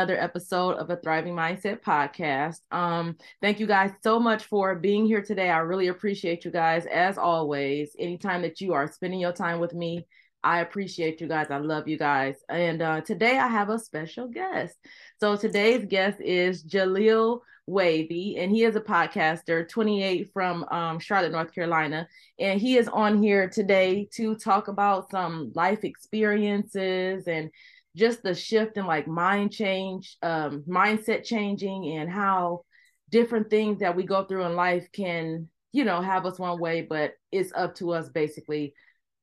another episode of a Thriving Mindset podcast. Um, thank you guys so much for being here today. I really appreciate you guys as always. Anytime that you are spending your time with me, I appreciate you guys. I love you guys. And uh, today I have a special guest. So today's guest is Jaleel Wavy, and he is a podcaster, 28 from um, Charlotte, North Carolina. And he is on here today to talk about some life experiences and just the shift in like mind change, um, mindset changing, and how different things that we go through in life can, you know, have us one way, but it's up to us basically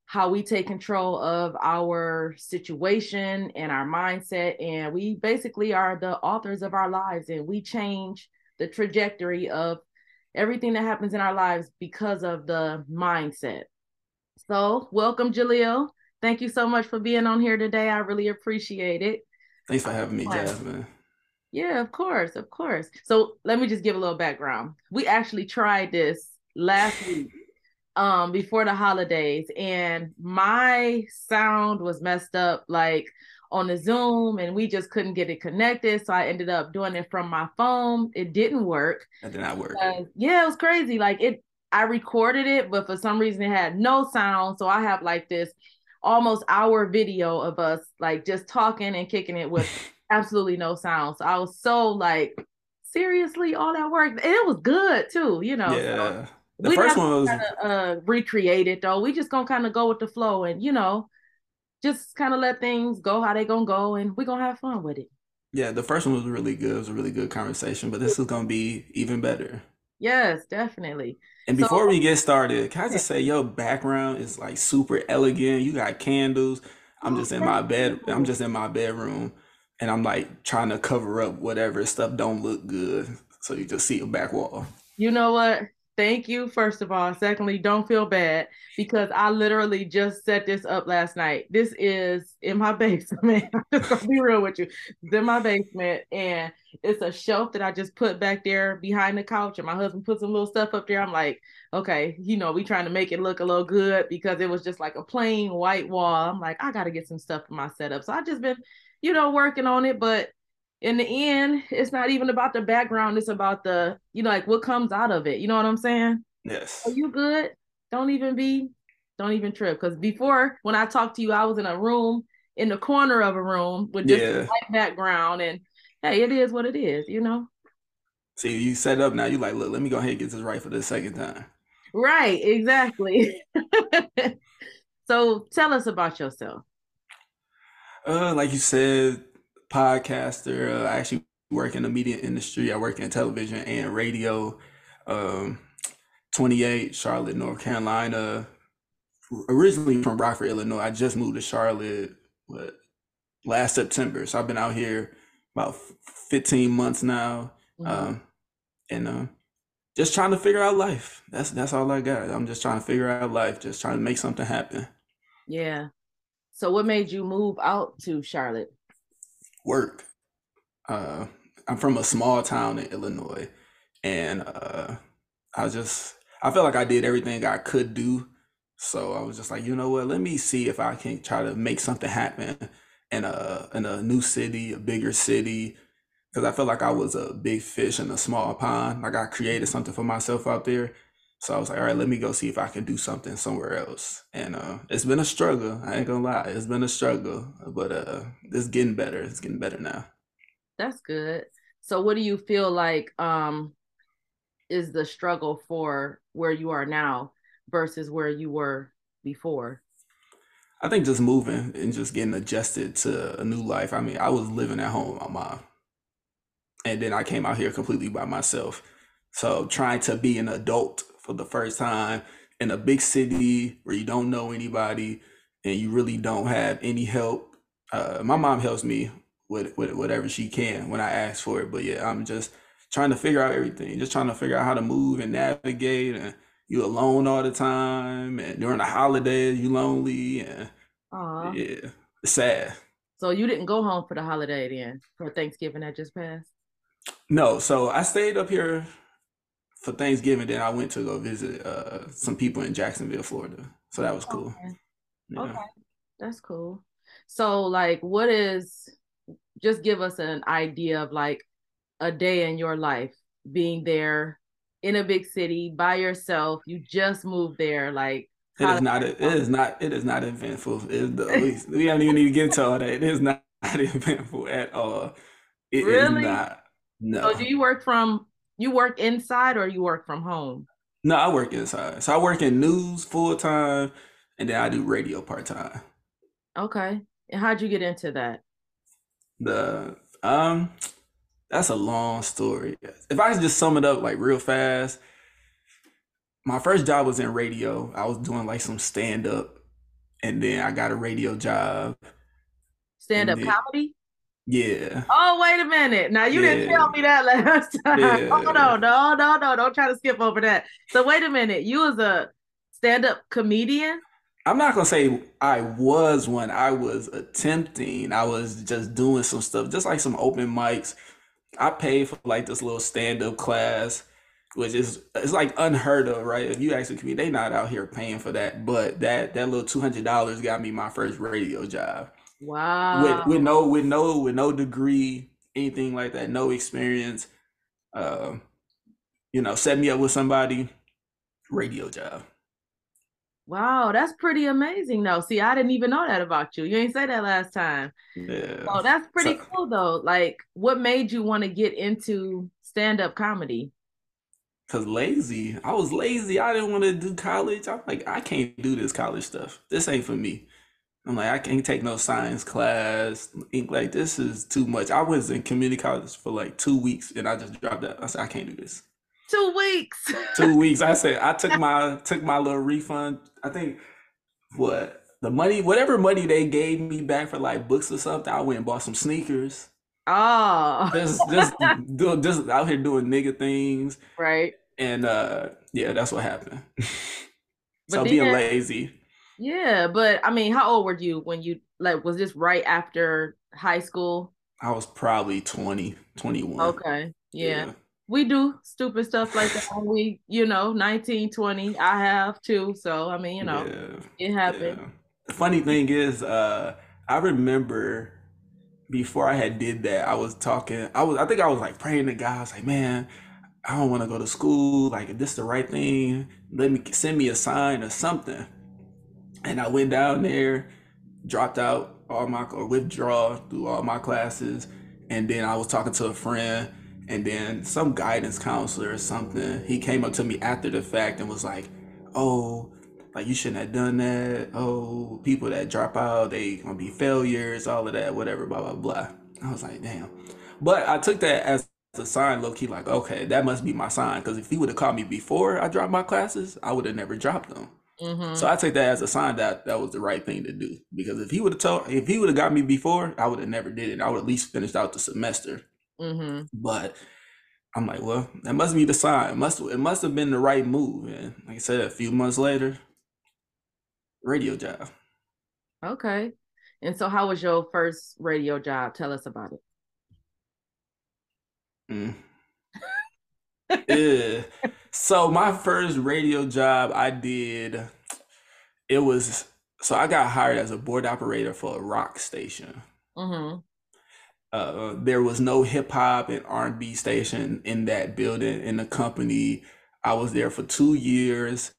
how we take control of our situation and our mindset. And we basically are the authors of our lives and we change the trajectory of everything that happens in our lives because of the mindset. So, welcome, Jaleel. Thank you so much for being on here today. I really appreciate it. Thanks for having me, Jasmine. Yeah, of course, of course. So let me just give a little background. We actually tried this last week um before the holidays and my sound was messed up like on the Zoom and we just couldn't get it connected. So I ended up doing it from my phone. It didn't work. It did not work. Uh, yeah, it was crazy. Like it I recorded it, but for some reason it had no sound. So I have like this almost hour video of us like just talking and kicking it with absolutely no sound. So I was so like, seriously, all that work. And it was good too, you know. Yeah. So the first one was kind of uh, recreated though. We just gonna kind of go with the flow and you know, just kind of let things go how they gonna go and we're gonna have fun with it. Yeah, the first one was really good. It was a really good conversation, but this is gonna be even better. Yes, definitely. And before so, we get started, can I just say your background is like super elegant. You got candles. I'm oh, just in my bed. I'm just in my bedroom, and I'm like trying to cover up whatever stuff don't look good, so you just see a back wall. You know what? Thank you, first of all. Secondly, don't feel bad because I literally just set this up last night. This is in my basement. I'm just gonna be real with you. It's in my basement, and it's a shelf that I just put back there behind the couch. And my husband put some little stuff up there. I'm like, okay, you know, we trying to make it look a little good because it was just like a plain white wall. I'm like, I gotta get some stuff for my setup. So I just been, you know, working on it, but in the end, it's not even about the background. It's about the, you know, like what comes out of it. You know what I'm saying? Yes. Are you good? Don't even be, don't even trip. Because before, when I talked to you, I was in a room in the corner of a room with just yeah. white background, and hey, it is what it is. You know. See, you set up now. You like, look, let me go ahead and get this right for the second time. Right. Exactly. so, tell us about yourself. Uh, like you said, podcaster. Uh, I actually work in the media industry. I work in television and radio. Um, 28, Charlotte, North Carolina. Originally from Rockford, Illinois. I just moved to Charlotte what last September. So I've been out here about 15 months now. Mm-hmm. Um, and uh, just trying to figure out life. That's that's all I got. I'm just trying to figure out life, just trying to make something happen. Yeah. So what made you move out to Charlotte? Work. Uh, I'm from a small town in Illinois, and uh, I just I felt like I did everything I could do. So I was just like, you know what? Let me see if I can try to make something happen in a in a new city, a bigger city, because I felt like I was a big fish in a small pond. Like I created something for myself out there. So I was like, all right, let me go see if I can do something somewhere else. And uh, it's been a struggle. I ain't gonna lie, it's been a struggle, but uh, it's getting better. It's getting better now. That's good. So, what do you feel like um, is the struggle for where you are now versus where you were before? I think just moving and just getting adjusted to a new life. I mean, I was living at home with my mom, and then I came out here completely by myself. So trying to be an adult for the first time in a big city where you don't know anybody and you really don't have any help. Uh, my mom helps me with, with whatever she can when I ask for it. But yeah, I'm just trying to figure out everything, just trying to figure out how to move and navigate. And you alone all the time, and during the holidays you lonely, and Aww. yeah, it's sad. So you didn't go home for the holiday then for Thanksgiving that just passed? No, so I stayed up here for Thanksgiving, then I went to go visit uh, some people in Jacksonville, Florida. So that was cool. Okay. Yeah. okay. That's cool. So like what is just give us an idea of like a day in your life being there in a big city by yourself. You just moved there, like it is not. It is not. It is not eventful. It, the, we don't even need to get to all that. It is not, not eventful at all. It really? is not. No. So do you work from? You work inside or you work from home? No, I work inside. So I work in news full time, and then I do radio part time. Okay. And how'd you get into that? The um, that's a long story. If I could just sum it up like real fast, my first job was in radio. I was doing like some stand up, and then I got a radio job. Stand up comedy. Yeah. Oh wait a minute! Now you yeah. didn't tell me that last time. Yeah. Oh no, no, no, no! Don't try to skip over that. So wait a minute. You was a stand up comedian. I'm not gonna say I was one. I was attempting. I was just doing some stuff, just like some open mics. I paid for like this little stand up class which is it's like unheard of, right? If you actually me, they not out here paying for that. But that that little two hundred dollars got me my first radio job. Wow. With with no with no with no degree, anything like that, no experience. Uh, you know, set me up with somebody, radio job. Wow, that's pretty amazing though. See, I didn't even know that about you. You ain't say that last time. Yeah. Oh, that's pretty so, cool though. Like, what made you want to get into stand-up comedy? Cause lazy. I was lazy. I didn't want to do college. I'm like, I can't do this college stuff. This ain't for me. I'm like, I can't take no science class. Like, this is too much. I was in community college for like two weeks and I just dropped out. I said, I can't do this. Two weeks. two weeks. I said, I took my took my little refund. I think what the money, whatever money they gave me back for like books or something, I went and bought some sneakers. Oh, just just do, just out here doing nigga things, right? And uh, yeah, that's what happened. so being lazy. Yeah, but I mean, how old were you when you like? Was this right after high school? I was probably 20, 21. Okay, yeah. yeah. We do stupid stuff like that when we, you know, 19, 20. I have too. So, I mean, you know, yeah. it happened. Yeah. The funny thing is, uh, I remember before I had did that, I was talking. I was, I think I was like praying to God. I was like, man, I don't want to go to school. Like, if this is the right thing, let me send me a sign or something. And I went down there, dropped out all my or withdraw through all my classes, and then I was talking to a friend, and then some guidance counselor or something. He came up to me after the fact and was like, "Oh, like you shouldn't have done that. Oh, people that drop out, they gonna be failures, all of that, whatever, blah blah blah. I was like, damn. But I took that as a sign, low key, like, okay, that must be my sign. Because if he would have called me before I dropped my classes, I would have never dropped them. Mm-hmm. So I take that as a sign that that was the right thing to do. Because if he would have told, if he would have got me before, I would have never did it. I would at least finished out the semester. Mm-hmm. But I'm like, well, that must be the sign. It must it must have been the right move. And like I said, a few months later, radio job. Okay. And so how was your first radio job? Tell us about it. Mm. yeah. So my first radio job I did, it was so I got hired as a board operator for a rock station. Mm-hmm. Uh, there was no hip hop and R and B station in that building in the company. I was there for two years.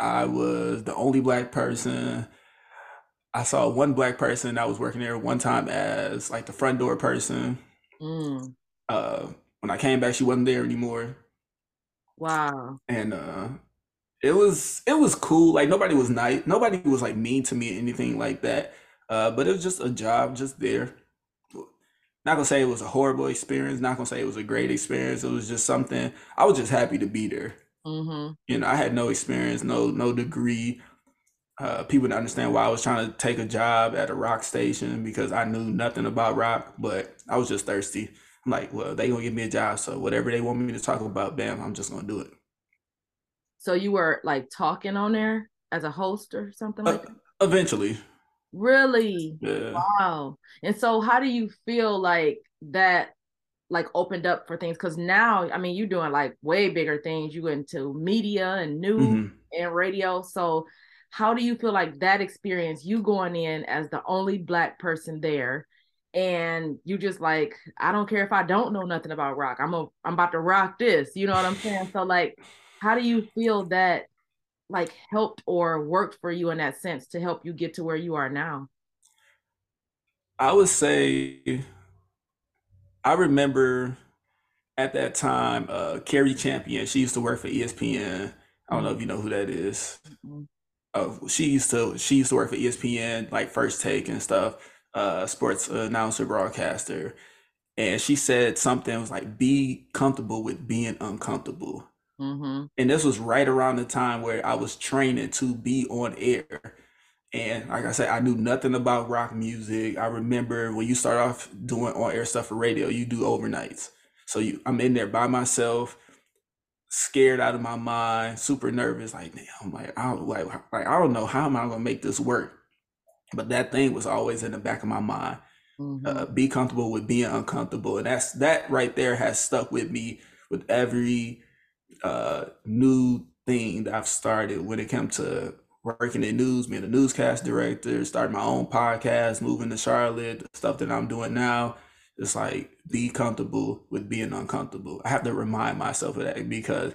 I was the only black person. I saw one black person that was working there one time as like the front door person. Mm. Uh, when I came back, she wasn't there anymore. Wow. And uh, it was it was cool. Like nobody was nice. Nobody was like mean to me or anything like that. Uh, but it was just a job, just there. Not gonna say it was a horrible experience. Not gonna say it was a great experience. It was just something. I was just happy to be there. Mm-hmm. You know, I had no experience, no no degree. Uh, people didn't understand why I was trying to take a job at a rock station because I knew nothing about rock, but I was just thirsty. I'm like, well, they gonna give me a job, so whatever they want me to talk about, bam, I'm just gonna do it. So you were like talking on there as a host or something like uh, that? Eventually. Really? Yeah. Wow. And so how do you feel like that like opened up for things because now i mean you're doing like way bigger things you into media and news mm-hmm. and radio so how do you feel like that experience you going in as the only black person there and you just like i don't care if i don't know nothing about rock. I'm a i'm about to rock this. You know what i'm saying? So like how do you feel that like helped or worked for you in that sense to help you get to where you are now? I would say i remember at that time uh cari champion she used to work for espn i don't know if you know who that is. Mm-hmm. Oh, she used to she used to work for espn like first take and stuff uh, sports announcer broadcaster, and she said something was like, "Be comfortable with being uncomfortable." Mm-hmm. And this was right around the time where I was training to be on air. And like I said, I knew nothing about rock music. I remember when you start off doing on air stuff for radio, you do overnights. So you, I'm in there by myself, scared out of my mind, super nervous. Like, damn, I'm like, I don't like, like I don't know how am I gonna make this work. But that thing was always in the back of my mind. Mm-hmm. Uh, be comfortable with being uncomfortable, and that's that right there has stuck with me with every uh, new thing that I've started when it comes to working in news, being a newscast director, starting my own podcast, moving to Charlotte, stuff that I'm doing now. It's like be comfortable with being uncomfortable. I have to remind myself of that because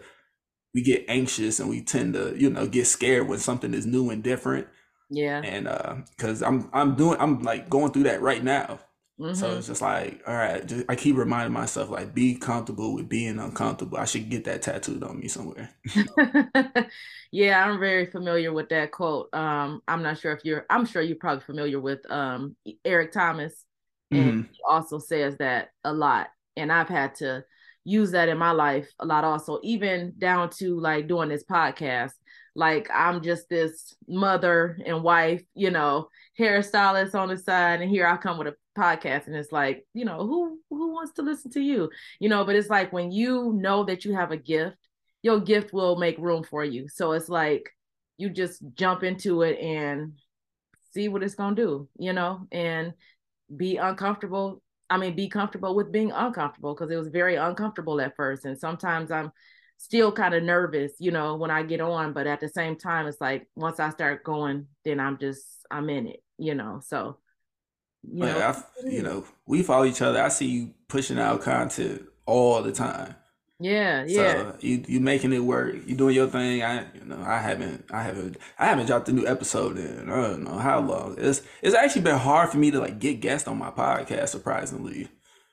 we get anxious and we tend to, you know, get scared when something is new and different. Yeah. And uh, cause I'm I'm doing I'm like going through that right now. Mm-hmm. So it's just like, all right, just, I keep reminding myself like be comfortable with being uncomfortable. I should get that tattooed on me somewhere. yeah, I'm very familiar with that quote. Um, I'm not sure if you're I'm sure you're probably familiar with um Eric Thomas. And mm-hmm. he also says that a lot. And I've had to use that in my life a lot also, even down to like doing this podcast like I'm just this mother and wife, you know, hairstylist on the side, and here I come with a podcast, and it's like, you know, who who wants to listen to you, you know? But it's like when you know that you have a gift, your gift will make room for you. So it's like you just jump into it and see what it's gonna do, you know, and be uncomfortable. I mean, be comfortable with being uncomfortable because it was very uncomfortable at first, and sometimes I'm still kind of nervous, you know, when I get on, but at the same time, it's like once I start going, then I'm just I'm in it, you know. So, you know, I, you know, we follow each other. I see you pushing out content all the time. Yeah, yeah. So you you making it work. You doing your thing. I you know I haven't I haven't I haven't dropped a new episode in I don't know how long. It's it's actually been hard for me to like get guests on my podcast. Surprisingly.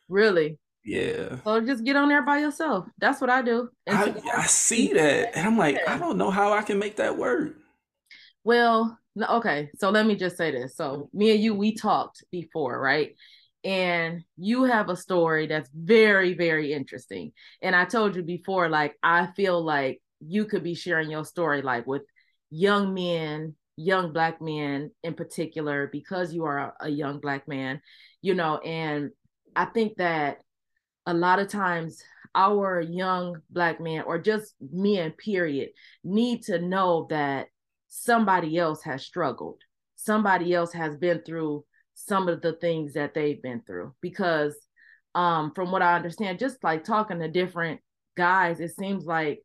Really. Yeah. So just get on there by yourself. That's what I do. I, I see that. And I'm like, I don't know how I can make that work. Well, okay. So let me just say this. So me and you, we talked before, right? And you have a story that's very, very interesting. And I told you before, like, I feel like you could be sharing your story, like, with young men, young Black men in particular, because you are a, a young Black man, you know, and I think that a lot of times our young black men or just men period need to know that somebody else has struggled. Somebody else has been through some of the things that they've been through. Because um from what i understand just like talking to different guys it seems like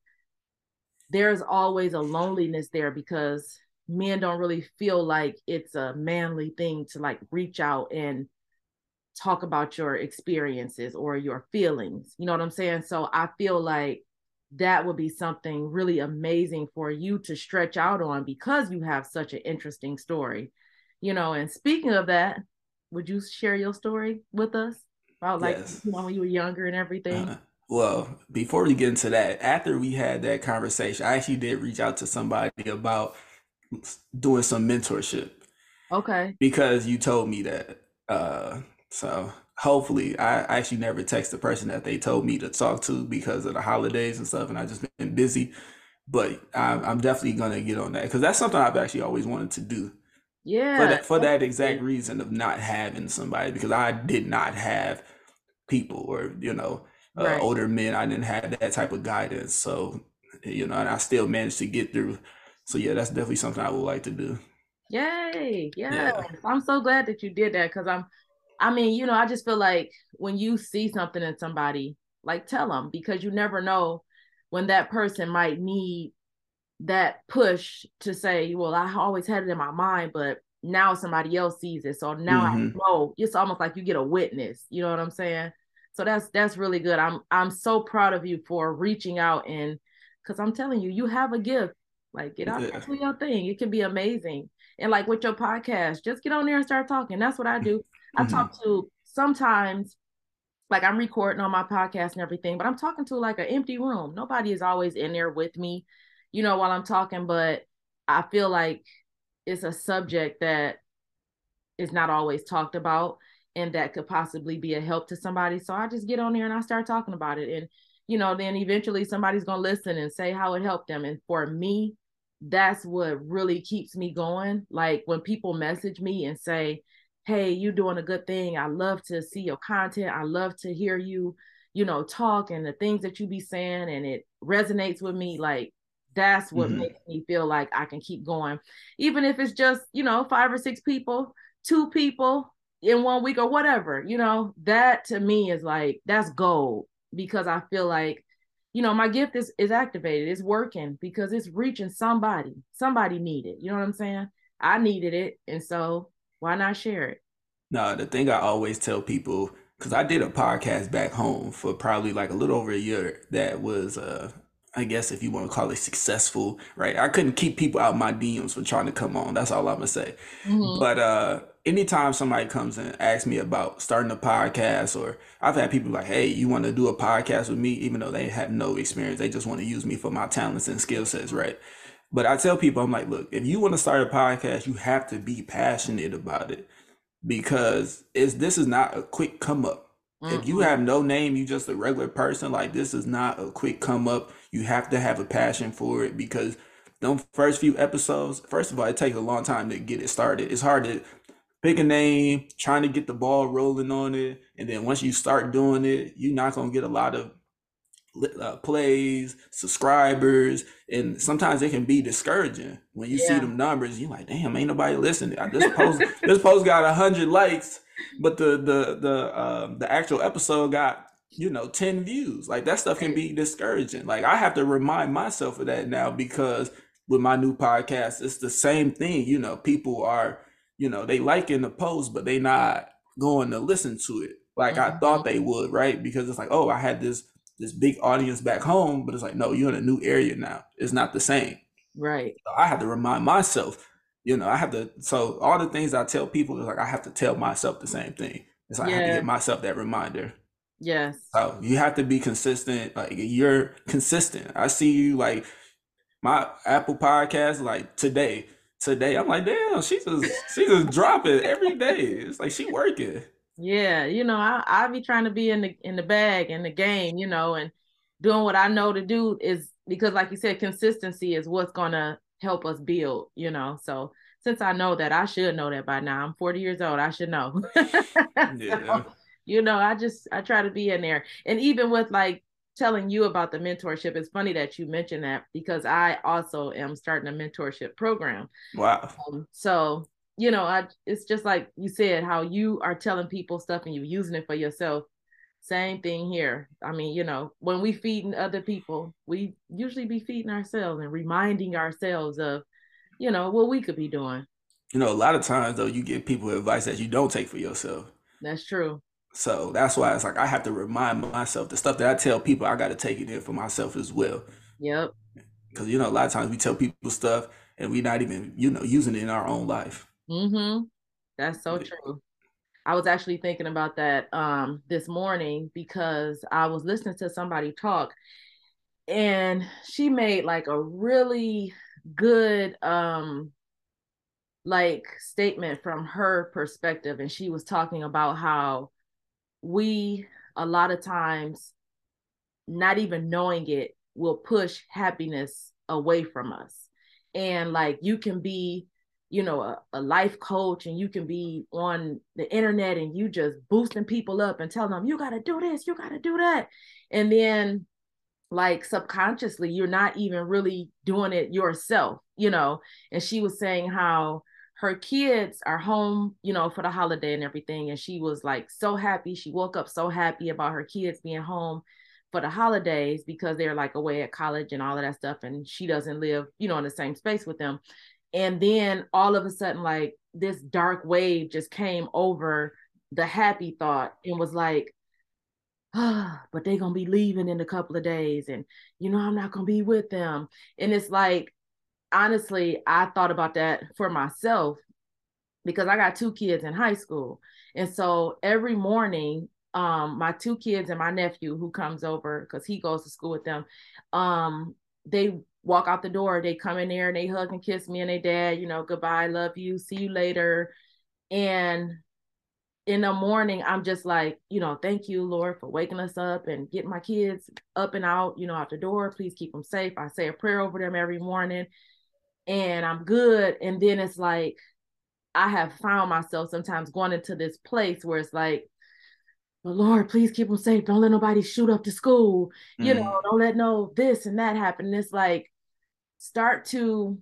there's always a loneliness there because men don't really feel like it's a manly thing to like reach out and talk about your experiences or your feelings. You know what I'm saying? So I feel like that would be something really amazing for you to stretch out on because you have such an interesting story. You know, and speaking of that, would you share your story with us about like yes. you know when you were younger and everything? Uh, well, before we get into that, after we had that conversation, I actually did reach out to somebody about doing some mentorship. Okay. Because you told me that. Uh, so hopefully, I actually never text the person that they told me to talk to because of the holidays and stuff, and I just been busy. But I'm, I'm definitely gonna get on that because that's something I've actually always wanted to do. Yeah. For that, for that exact reason of not having somebody because I did not have people or you know uh, right. older men. I didn't have that type of guidance. So you know, and I still managed to get through. So yeah, that's definitely something I would like to do. Yay! Yes. Yeah. I'm so glad that you did that because I'm I mean, you know, I just feel like when you see something in somebody, like tell them because you never know when that person might need that push to say, well, I always had it in my mind, but now somebody else sees it. So now mm-hmm. I know it's almost like you get a witness. You know what I'm saying? So that's that's really good. I'm I'm so proud of you for reaching out and because I'm telling you, you have a gift. Like get out yeah. do your thing. It can be amazing. And like with your podcast, just get on there and start talking. That's what I do. I mm-hmm. talk to sometimes like I'm recording on my podcast and everything, but I'm talking to like an empty room. Nobody is always in there with me, you know, while I'm talking, but I feel like it's a subject that is not always talked about and that could possibly be a help to somebody. So I just get on there and I start talking about it. And, you know, then eventually somebody's going to listen and say how it helped them. And for me, that's what really keeps me going. Like when people message me and say, Hey, you're doing a good thing. I love to see your content. I love to hear you, you know, talk and the things that you be saying and it resonates with me. Like that's what mm-hmm. makes me feel like I can keep going. Even if it's just, you know, five or six people, two people in one week or whatever, you know, that to me is like that's gold because I feel like, you know, my gift is is activated, it's working because it's reaching somebody. Somebody needed. You know what I'm saying? I needed it. And so why not share it? No, the thing I always tell people, because I did a podcast back home for probably like a little over a year that was uh I guess if you want to call it successful, right? I couldn't keep people out my DMs for trying to come on. That's all I'm gonna say. Mm-hmm. But uh anytime somebody comes and asks me about starting a podcast, or I've had people like, "Hey, you want to do a podcast with me?" Even though they have no experience, they just want to use me for my talents and skill sets, right? But I tell people, I'm like, look, if you want to start a podcast, you have to be passionate about it because it's this is not a quick come up. Mm-hmm. If you have no name, you just a regular person. Like this is not a quick come up. You have to have a passion for it because them first few episodes, first of all, it takes a long time to get it started. It's hard to pick a name, trying to get the ball rolling on it, and then once you start doing it, you're not gonna get a lot of uh, plays, subscribers, and sometimes it can be discouraging when you yeah. see them numbers. You're like, damn, ain't nobody listening. This post, this post got a hundred likes, but the the the um, the actual episode got you know 10 views like that stuff can be discouraging like i have to remind myself of that now because with my new podcast it's the same thing you know people are you know they liking the post but they not going to listen to it like mm-hmm. i thought they would right because it's like oh i had this this big audience back home but it's like no you're in a new area now it's not the same right so i have to remind myself you know i have to so all the things i tell people is like i have to tell myself the same thing it's like yeah. i have to get myself that reminder Yes. So you have to be consistent. Like you're consistent. I see you like my Apple podcast like today. Today I'm like, damn, she just she just dropping every day. It's like she working. Yeah, you know, I I be trying to be in the in the bag in the game, you know, and doing what I know to do is because like you said, consistency is what's gonna help us build, you know. So since I know that, I should know that by now. I'm 40 years old. I should know. yeah. So, you know i just i try to be in there and even with like telling you about the mentorship it's funny that you mentioned that because i also am starting a mentorship program wow um, so you know i it's just like you said how you are telling people stuff and you're using it for yourself same thing here i mean you know when we feeding other people we usually be feeding ourselves and reminding ourselves of you know what we could be doing you know a lot of times though you give people advice that you don't take for yourself that's true so that's why it's like I have to remind myself the stuff that I tell people I got to take it in for myself as well. Yep. Because you know a lot of times we tell people stuff and we're not even you know using it in our own life. Mm-hmm. That's so true. I was actually thinking about that um, this morning because I was listening to somebody talk, and she made like a really good um, like statement from her perspective, and she was talking about how we a lot of times not even knowing it will push happiness away from us and like you can be you know a, a, life coach and you can be on the internet and you just boosting people up and telling them you got to do this you got to do that and then like subconsciously you're not even really doing it yourself you know and she was saying how her kids are home, you know, for the holiday and everything. And she was like so happy. She woke up so happy about her kids being home for the holidays because they're like away at college and all of that stuff. And she doesn't live, you know, in the same space with them. And then all of a sudden, like this dark wave just came over the happy thought and was like, ah, but they're gonna be leaving in a couple of days, and you know I'm not gonna be with them. And it's like, honestly, I thought about that for myself because I got two kids in high school. And so every morning, um, my two kids and my nephew who comes over because he goes to school with them, um, they walk out the door, they come in there and they hug and kiss me and they dad, you know, goodbye, love you, see you later. And in the morning, I'm just like, you know, thank you, Lord, for waking us up and getting my kids up and out, you know, out the door. Please keep them safe. I say a prayer over them every morning and I'm good. And then it's like, I have found myself sometimes going into this place where it's like, but Lord, please keep them safe. Don't let nobody shoot up the school. Mm. You know, don't let no this and that happen. And it's like start to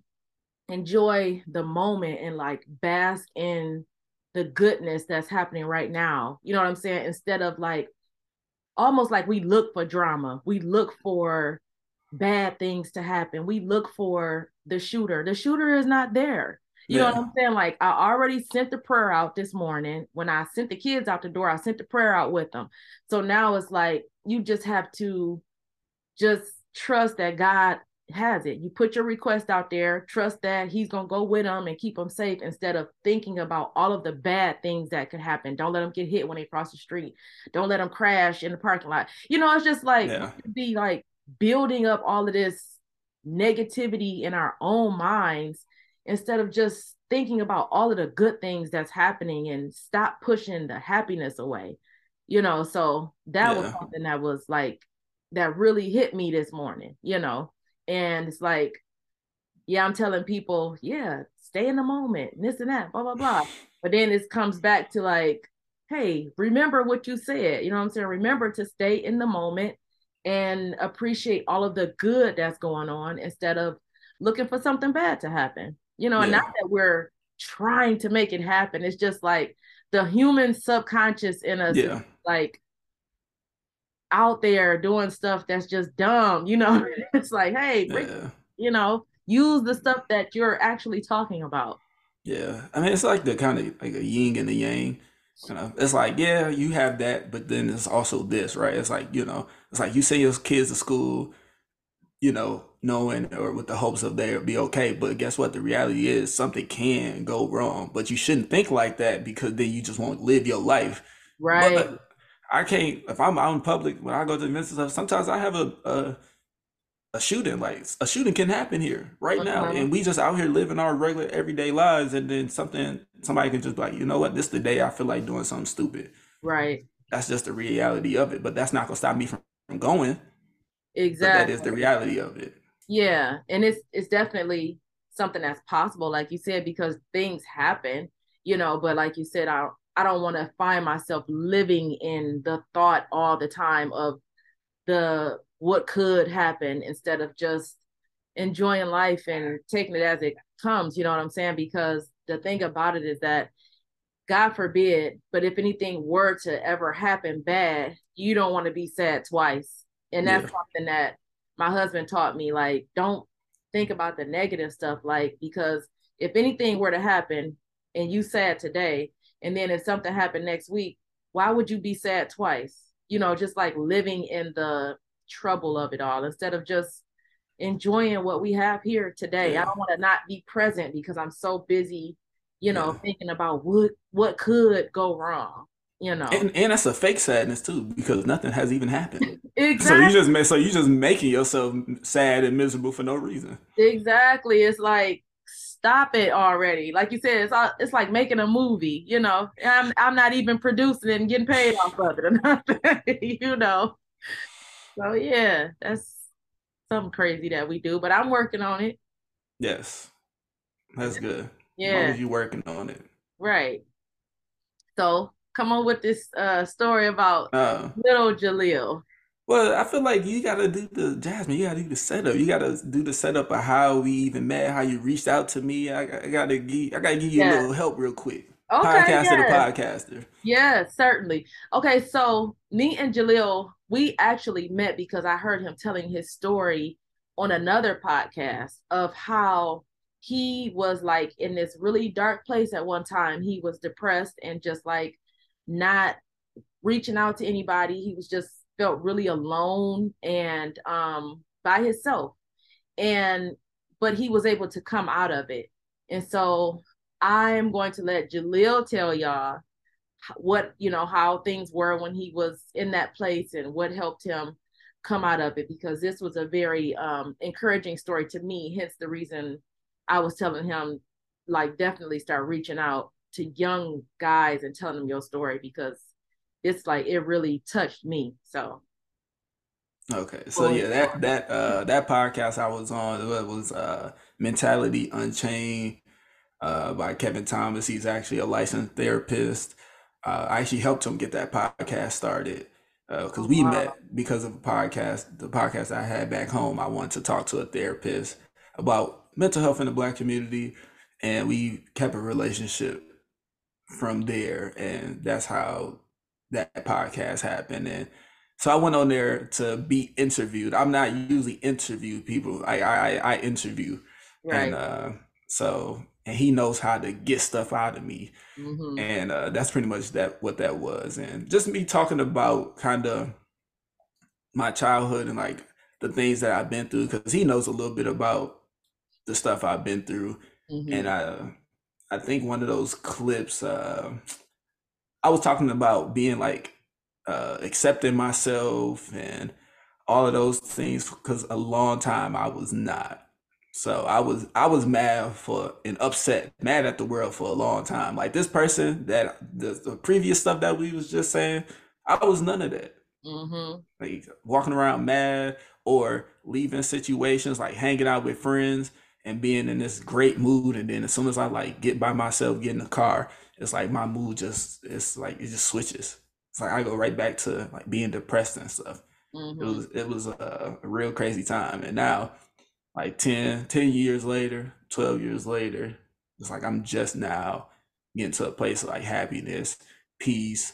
enjoy the moment and like bask in the goodness that's happening right now. You know what I'm saying? Instead of like almost like we look for drama. We look for bad things to happen. We look for the shooter. The shooter is not there. You yeah. know what I'm saying? Like I already sent the prayer out this morning. When I sent the kids out the door, I sent the prayer out with them. So now it's like you just have to just trust that God has it. You put your request out there, trust that he's going to go with them and keep them safe instead of thinking about all of the bad things that could happen. Don't let them get hit when they cross the street. Don't let them crash in the parking lot. You know, it's just like yeah. be like building up all of this negativity in our own minds instead of just thinking about all of the good things that's happening and stop pushing the happiness away you know? So that yeah. was something that was like that really hit me this morning you know? And it's like yeah i'm telling people yeah stay in the moment this and that blah blah blah. But then it comes back to like hey remember what you said you know what i'm saying? Remember to stay in the moment and appreciate all of the good that's going on instead of looking for something bad to happen you know, yeah. and not that we're trying to make it happen. It's just like the human subconscious in us, yeah. like out there doing stuff that's just dumb. You know, it's like, hey, yeah. you know, use the stuff that you're actually talking about. Yeah, I mean, it's like the kind of like a yin and a yang. You know, it's like yeah, you have that, but then it's also this, right? It's like you know, it's like you send your kids to school, you know, knowing or with the hopes of they'll be okay. But guess what? The reality is something can go wrong. But you shouldn't think like that because then you just won't live your life. Right. But I can't if I'm out in public when I go to events and stuff, sometimes I have a a, a shooting. Like a shooting can happen here right now. Uh-huh. And we just out here living our regular everyday lives and then something somebody can just be like, you know what, this is the day I feel like doing something stupid. Right. That's just the reality of it. But that's not gonna stop me from, from going. Exactly. But that is the reality of it. Yeah, and it's it's definitely something that's possible, like you said, because things happen, you know. But like you said, I I don't want to find myself living in the thought all the time of the what could happen instead of just enjoying life and taking it as it comes. You know what I'm saying? Because the thing about it is that God forbid, but if anything were to ever happen bad, you don't want to be sad twice and that's yeah. something that my husband taught me like don't think about the negative stuff like because if anything were to happen and you sad today and then if something happened next week why would you be sad twice you know just like living in the trouble of it all instead of just enjoying what we have here today yeah. i don't want to not be present because i'm so busy you know yeah. thinking about what what could go wrong you know. And, and that's a fake sadness too because nothing has even happened. Exactly so you just so you just making yourself sad and miserable for no reason. Exactly. It's like stop it already. Like you said it's all, it's like making a movie you know. I'm i'm not even producing it and getting paid off of it or nothing you know. So yeah that's something crazy that we do but i'm working on it. Yes. That's good. Yeah as long as you working on it. Right. So come on with this uh, story about uh, little Jaleel. Well, I feel like you gotta do the Jasmine. You gotta do the setup. You gotta do the setup of how we even met, how you reached out to me. I, I gotta give, I gotta give you a little help real quick. Okay, podcaster yes. to podcaster. Yeah, certainly. Okay, so me and Jaleel, we actually met because I heard him telling his story on another podcast of how he was like in this really dark place at one time. He was depressed and just like not reaching out to anybody. He was just felt really alone and um by himself. And but he was able to come out of it. And so I'm going to let Jaleel tell y'all what you know how things were when he was in that place and what helped him come out of it because this was a very um, encouraging story to me hence the reason i was telling him like definitely start reaching out to young guys and telling them your story because it's like it really touched me so okay so yeah that that uh that podcast i was on it was uh mentality unchained uh by kevin thomas he's actually a licensed therapist uh, I actually helped him get that podcast started because uh, we wow. met because of a podcast, the podcast I had back home. I wanted to talk to a therapist about mental health in the Black community, and we kept a relationship from there, and that's how that podcast happened. And so I went on there to be interviewed. I'm not usually interview people. I I, I interview, right. and uh, so and he knows how to get stuff out of me mm-hmm. and uh, that's pretty much that what that was and just me talking about kind of my childhood and like the things that i've been through because he knows a little bit about the stuff i've been through mm-hmm. and i i think one of those clips uh, i was talking about being like uh, accepting myself and all of those things because a long time i was not so I was I was mad for and upset, mad at the world for a long time. Like this person that the, the previous stuff that we was just saying, I was none of that. Mm-hmm. Like walking around mad or leaving situations, like hanging out with friends and being in this great mood, and then as soon as I like get by myself, get in the car, it's like my mood just it's like it just switches. It's like I go right back to like being depressed and stuff. Mm-hmm. It was it was a, a real crazy time, and now like 10, 10 years later, 12 years later, it's like I'm just now getting to a place of like happiness, peace,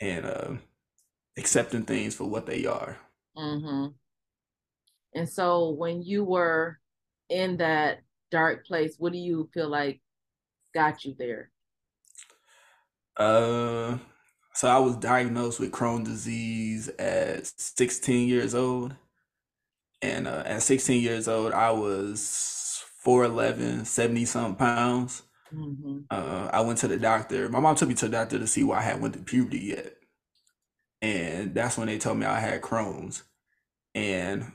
and uh, accepting things for what they are. Mm-hmm. And so when you were in that dark place, what do you feel like got you there? Uh, so I was diagnosed with Crohn's disease at 16 years old. And uh, at 16 years old, I was 4'11, 70 something pounds. Mm-hmm. Uh, I went to the doctor. My mom took me to the doctor to see why I hadn't went to puberty yet. And that's when they told me I had Crohn's. And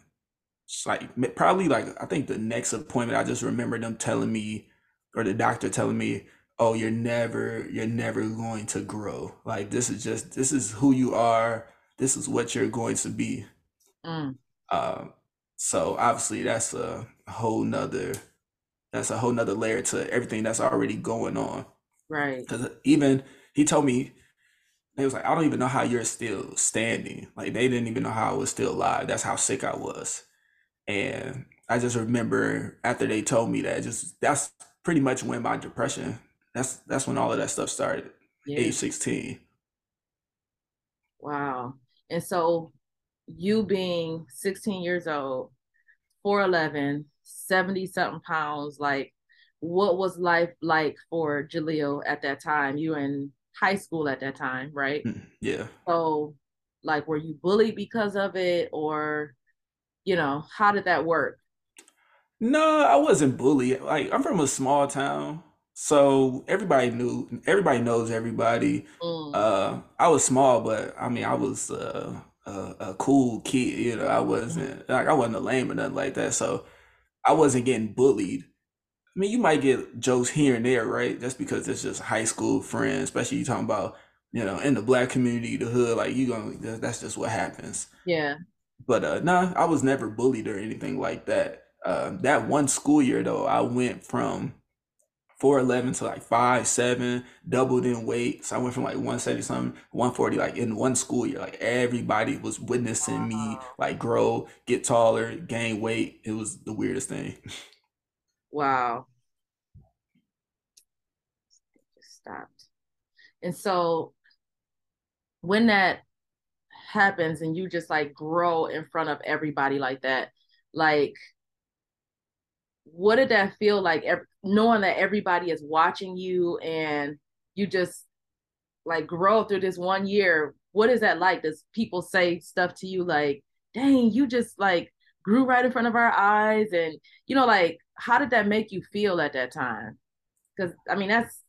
like probably like I think the next appointment, I just remember them telling me, or the doctor telling me, "Oh, you're never, you're never going to grow. Like this is just, this is who you are. This is what you're going to be." Mm. Uh, so obviously that's a whole nother that's a whole nother layer to everything that's already going on. Right. Because even he told me he was like, I don't even know how you're still standing. Like they didn't even know how I was still alive. That's how sick I was. And I just remember after they told me that, just that's pretty much when my depression. That's that's when all of that stuff started. Yeah. Age sixteen. Wow. And so you being 16 years old, 4'11, 70 something pounds, like what was life like for Jaleel at that time? You were in high school at that time, right? Mm, yeah. So like were you bullied because of it or you know, how did that work? No, I wasn't bullied. Like I'm from a small town. So everybody knew everybody knows everybody. Mm. Uh I was small, but I mean I was uh a, a cool kid. You know, I wasn't like I wasn't a lame or nothing like that. So I wasn't getting bullied. I mean, you might get jokes here and there, right? That's because it's just high school friends, especially you talking about, you know, in the black community, the hood, like you gonna that's just what happens. Yeah. But uh nah, I was never bullied or anything like that. Uh, that one school year though, I went from 4'11 to like five seven, doubled in weight. So I went from like 170 something, 140, like in one school year. Like everybody was witnessing me like grow, get taller, gain weight. It was the weirdest thing. Wow. stopped. And so when that happens and you just like grow in front of everybody like that, like what did that feel like knowing that everybody is watching you and you just like grow through this one year what is that like? Does people say stuff to you like dang you just like grew right in front of our eyes and you know like how did that make you feel at that time? Because i mean that's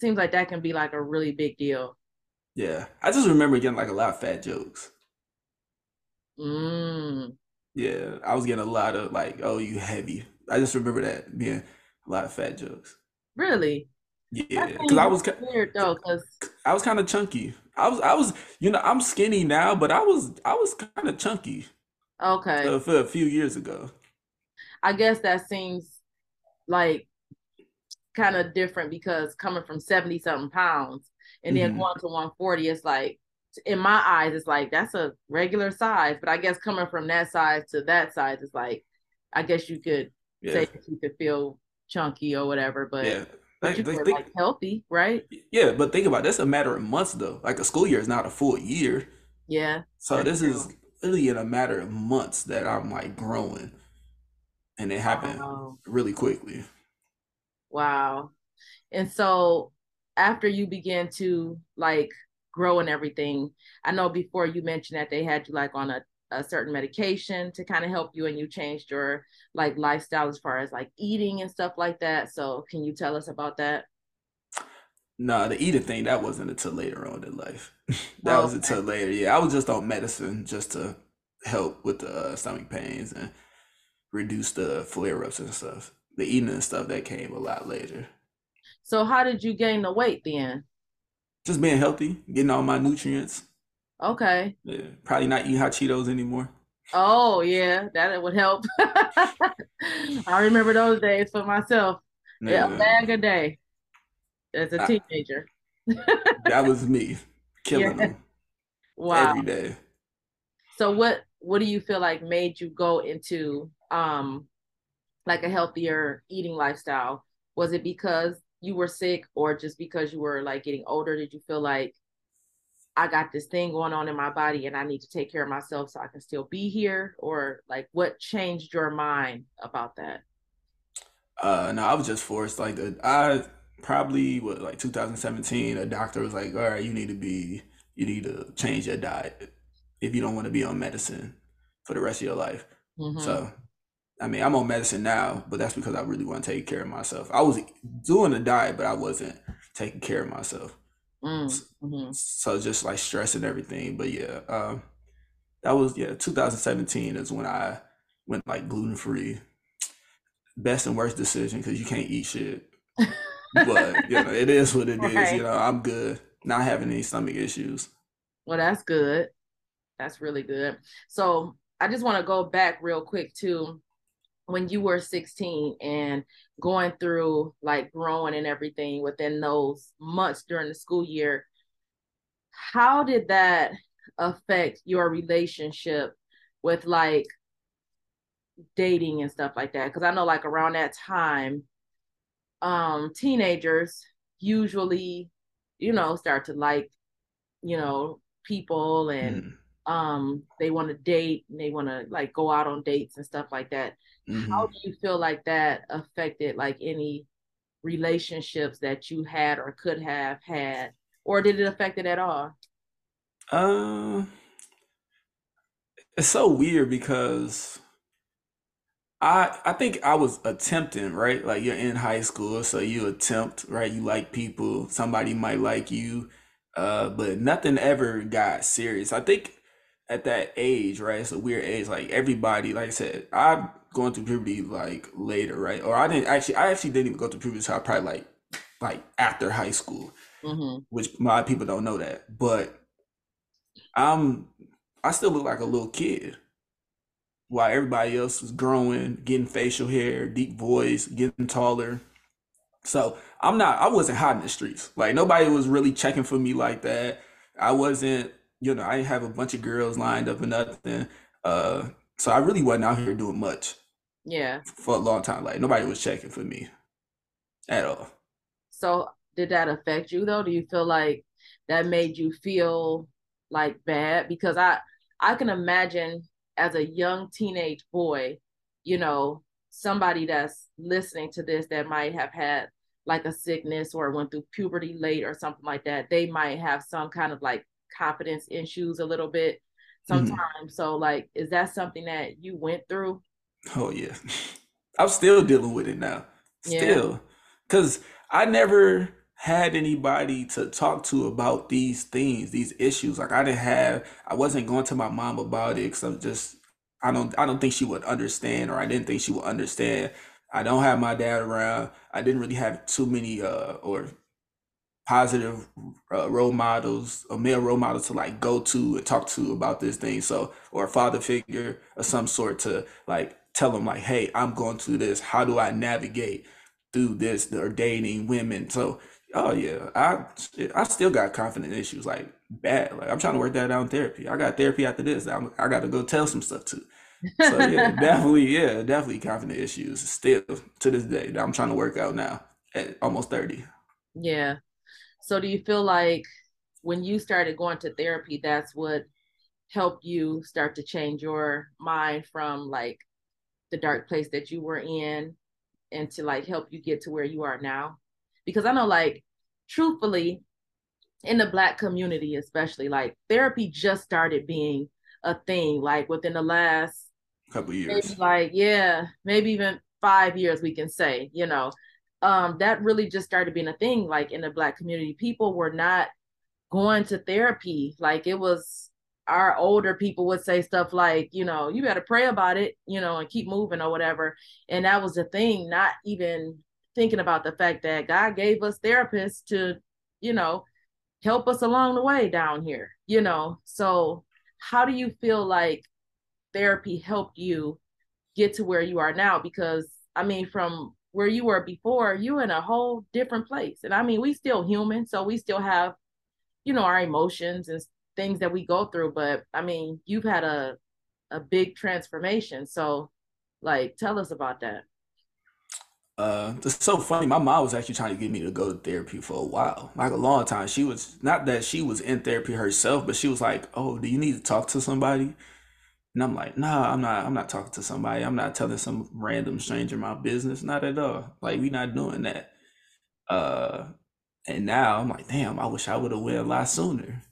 seems like that can be like a really big deal yeah. I just remember getting like a lot of fat jokes. Mm. yeah. I was getting a lot of like oh you heavy. I just remember that being a lot of fat jokes. Really? Yeah. because i was weird though because i was kind of chunky. I was i was you know i'm skinny now but i was i was kind of chunky Okay. Uh, for a few years ago. I guess that seems like kind of different because coming from 70 something pounds and then mm-hmm. going to 140, it's like, in my eyes, it's like that's a regular size. But I guess coming from that size to that size is like, I guess you could yeah. say you could feel chunky or whatever, but. Yeah. But you were like healthy, right? Yeah, but think about it, that's a matter of months though. Like a school year is not a full year. Yeah. So this true. is really in a matter of months that I'm like growing. And it happened wow. really quickly. Wow. And so after you begin to like grow and everything, I know before you mentioned that they had you like on a, a certain medication to kind of help you and you changed your like lifestyle as far as like eating and stuff like that. So can you tell us about that? No, the eating thing that wasn't until later on in life. that oh, was until later. Yeah, I was just on medicine just to help with the uh, stomach pains and reduce the flare ups and stuff. The eating and stuff that came a lot later. So how did you gain the weight then? Just being healthy, getting all my nutrients. Okay. Yeah, probably not eating hot Cheetos anymore. Oh yeah, that would help. I remember those days for myself. Yeah, a bag a day as a teenager. that was me killing yeah. them. Wow. Every day. So what what do you feel like made you go into um like a healthier eating lifestyle? Was it because you were sick or just because you were like getting older? Did you feel like I got this thing going on in my body and I need to take care of myself so I can still be here? Or like what changed your mind about that? Uh no, I was just forced. Like I probably what like 2017 a doctor was like all right you need to be you need to change your diet if you don't want to be on medicine for the rest of your life mm-hmm. so i mean i'm on medicine now but that's because i really want to take care of myself i was doing a diet but i wasn't taking care of myself mm-hmm. so just like stress and everything but yeah um, that was yeah 2017 is when i went like gluten free best and worst decision because you can't eat shit but you know, it is what it right. is. You know, I'm good. Not having any stomach issues. Well, that's good. That's really good. So I just want to go back real quick to when you were 16 and going through like growing and everything within those months during the school year. How did that affect your relationship with like dating and stuff like that? Because I know like around that time, um, teenagers usually, you know, start to like, you know, people and mm. um, they want to date and they want to like go out on dates and stuff like that. Mm-hmm. How do you feel like that affected like any relationships that you had or could have had, or did it affect it at all? Uh, it's so weird because I I think I was attempting, right? Like you're in high school, so you attempt, right? You like people, somebody might like you, uh, but nothing ever got serious. I think at that age, right? It's a weird age. Like everybody, like I said, I'm going through puberty like later, right? Or I didn't actually. I actually didn't even go through puberty until I probably like like after high school, mm-hmm. which a lot of people don't know that. But I'm I still look like a little kid while everybody else was growing, getting facial hair, deep voice, getting taller. So I'm not, I wasn't hot in the streets. Like nobody was really checking for me like that. I wasn't, you know, I didn't have a bunch of girls lined up or nothing. Uh, so I really wasn't out here doing much. Yeah. For a long time. Like nobody was checking for me at all. So did that affect you though? Do you feel like that made you feel like bad? Because I I can imagine as a young teenage boy, you know, somebody that's listening to this that might have had like a sickness or went through puberty late or something like that, they might have some kind of like confidence issues a little bit sometimes. Mm-hmm. So like is that something that you went through? Oh yeah. I'm still dealing with it now. Still. Yeah. Cause I never had anybody to talk to about these things, these issues. Like I didn't have I wasn't going to my mom about it because I'm just I don't I don't think she would understand or I didn't think she would understand. I don't have my dad around. I didn't really have too many uh or positive uh, role models, a male role model to like go to and talk to about this thing. So, or a father figure of some sort to like tell them like, hey, I'm going through this. How do I navigate through this or dating women? So, oh yeah, I I still got confident issues like bad. Like I'm trying to work that out in therapy. I got therapy after this. I'm, I got to go tell some stuff too. So yeah, definitely, yeah, definitely confident issues still to this day that I'm trying to work out now at almost 30. Yeah. So do you feel like when you started going to therapy, that's what helped you start to change your mind from like the dark place that you were in and to like help you get to where you are now? Because I know like truthfully, in the black community especially, like therapy just started being a thing like within the last couple years. Like, yeah, maybe even five years we can say, you know. Um, that really just started being a thing like in the black community. People were not going to therapy. Like it was our older people would say stuff like, you know, you better pray about it, you know, and keep moving or whatever. And that was the thing, not even thinking about the fact that God gave us therapists to, you know, help us along the way down here, you know. So how do you feel like therapy helped you get to where you are now? Because I mean, from where you were before, you're in a whole different place. And I mean, we still human, so we still have, you know, our emotions and things that we go through. But I mean, you've had a a big transformation. So like tell us about that. Uh, it's so funny. My mom was actually trying to get me to go to therapy for a while, like a long time. She was not that she was in therapy herself, but she was like, "Oh, do you need to talk to somebody?" And I'm like, "Nah, I'm not. I'm not talking to somebody. I'm not telling some random stranger my business. Not at all. Like we're not doing that." Uh, and now I'm like, "Damn, I wish I would have went a lot sooner."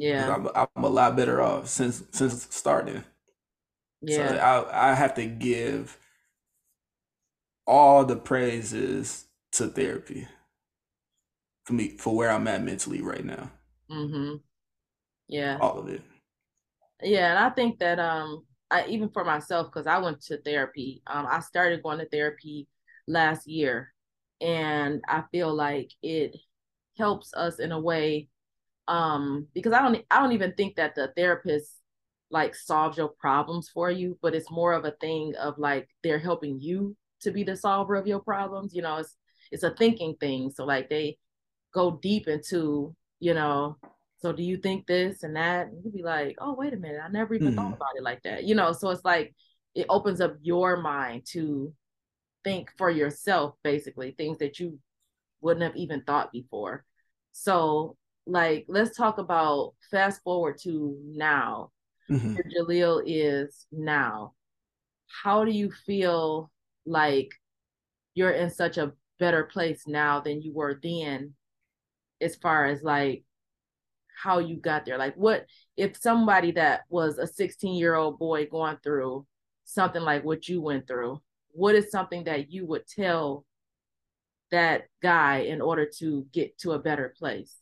Yeah, I'm, I'm a lot better off since since starting. Yeah, so I I have to give all the praises to therapy for me for where I'm at mentally right now. Mm-hmm. Yeah. All of it. Yeah, and I think that um I even for myself, because I went to therapy. Um, I started going to therapy last year, and I feel like it helps us in a way. Um, because I don't I don't even think that the therapist like solves your problems for you, but it's more of a thing of like they're helping you to be the solver of your problems. You know, it's it's a thinking thing. So like they go deep into, you know, so do you think this and that? And you'd be like, oh, wait a minute, I never even mm. thought about it like that. You know, so it's like it opens up your mind to think for yourself, basically, things that you wouldn't have even thought before. So, like, let's talk about fast forward to now. Mm-hmm. Where Jaleel is now. How do you feel like you're in such a better place now than you were then as far as like how you got there like what if somebody that was a 16 year old boy going through something like what you went through what is something that you would tell that guy in order to get to a better place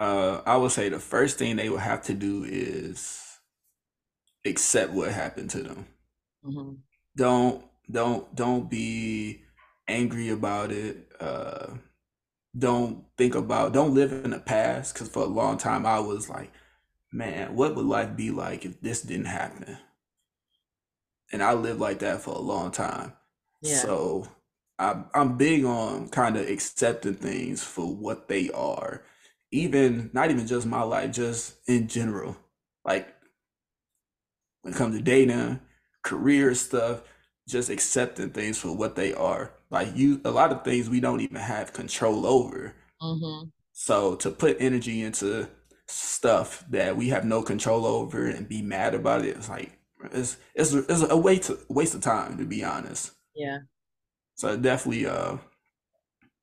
uh i would say the first thing they would have to do is accept what happened to them. Mm-hmm. Don't don't don't be angry about it. Uh don't think about don't live in the past because for a long time i was like man what would life be like if this didn't happen? And i lived like that for a long time. Yeah. so I, i'm big on kind of accepting things for what they are even not even just my life just in general like when it comes to dating career stuff, just accepting things for what they are. Like you, a lot of things we don't even have control over. Mm-hmm. So to put energy into stuff that we have no control over and be mad about it, it's like It's it's it's a waste waste of time to be honest. Yeah. So definitely uh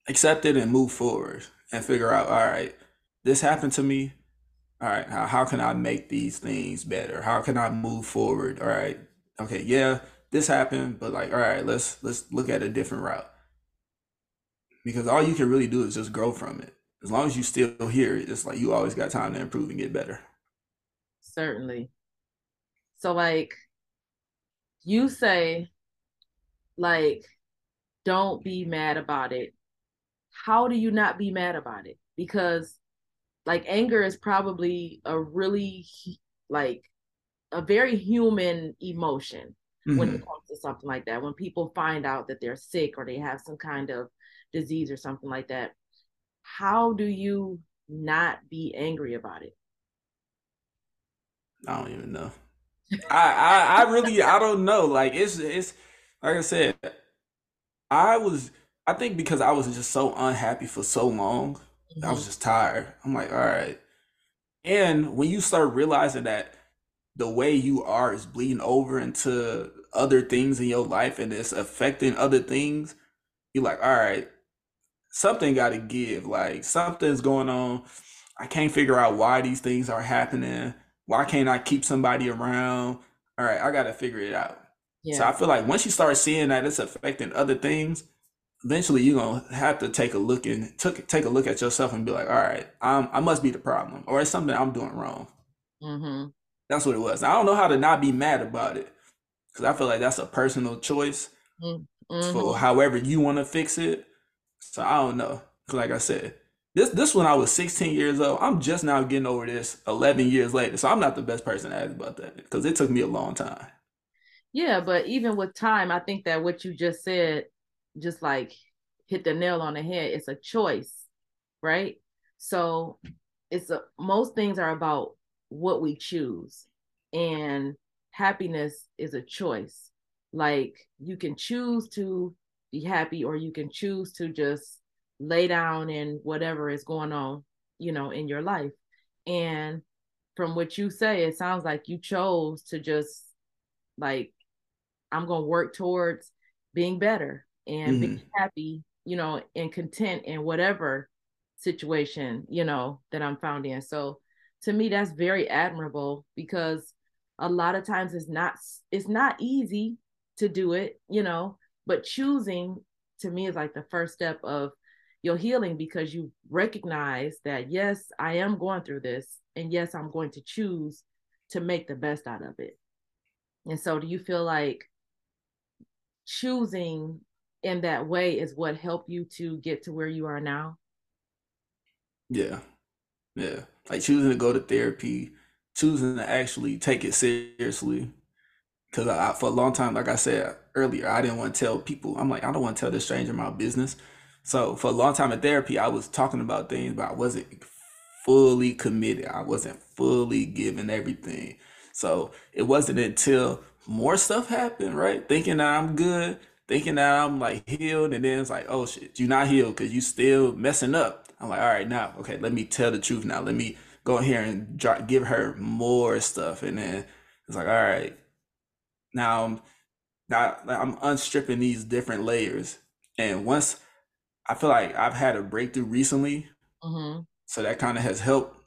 accept it and move forward and figure out all right, this happened to me. All right, how, how can I make these things better? How can I move forward? All right. Okay, yeah, this happened, but like all right, let's let's look at a different route. Because all you can really do is just grow from it. As long as you still here, it's like you always got time to improve and get better. Certainly. So like you say like don't be mad about it. How do you not be mad about it? Because like anger is probably a really like a very human emotion mm-hmm. when it mm-hmm. comes to something like that. When people find out that they're sick or they have some kind of disease or something like that, how do you not be angry about it? I don't even know. I, I I really I don't know. Like it's it's like I said, I was I think because I was just so unhappy for so long, mm-hmm. I was mm-hmm. just tired. I'm like, all right. And when you start realizing that the way you are is bleeding over into other things in your life and it's affecting other things, you're like, all right, something got to give. Like something's going on. I can't figure out why these things are happening. Why can't I keep somebody around? All right, I got to figure it out. Yeah. So I feel like once you start seeing that it's affecting other things, eventually you're gonna have to take a look and took take a look at yourself and be like, all right, I'm, I must be the problem, or it's something I'm doing wrong. Mm-hmm. That's what it was. I don't know how to not be mad about it because I feel like that's a personal choice mm-hmm. for however you want to fix it. So I don't know. Cause like I said, this this when I was 16 years old. I'm just now getting over this 11 years later. So I'm not the best person to ask about that because it took me a long time. Yeah, but even with time, I think that what you just said, just like hit the nail on the head. It's a choice, right? So it's a most things are about what we choose, and happiness is a choice. Like you can choose to be happy or you can choose to just lay down in whatever is going on you know in your life and from what you say it sounds like you chose to just like i'm going to work towards being better and mm-hmm. being happy you know and content in whatever situation you know that i'm found in so to me that's very admirable because a lot of times it's not it's not easy to do it you know but choosing to me is like the first step of your healing because you recognize that yes i am going through this and yes i'm going to choose to make the best out of it and so do you feel like choosing in that way is what helped you to get to where you are now yeah yeah like choosing to go to therapy choosing to actually take it seriously because I, for a long time, like I said earlier, I didn't want to tell people. I'm like, I don't want to tell this stranger my business. So for a long time in therapy, I was talking about things, but I wasn't fully committed. I wasn't fully giving everything. So it wasn't until more stuff happened, right? Thinking that I'm good, thinking that I'm like healed, and then it's like, oh shit, you're not healed because you still messing up. I'm like, all right, now, okay, let me tell the truth now. Let me go here and give her more stuff, and then it's like, all right, now, now I'm unstripping these different layers, and once I feel like I've had a breakthrough recently, mm-hmm. so that kind of has helped.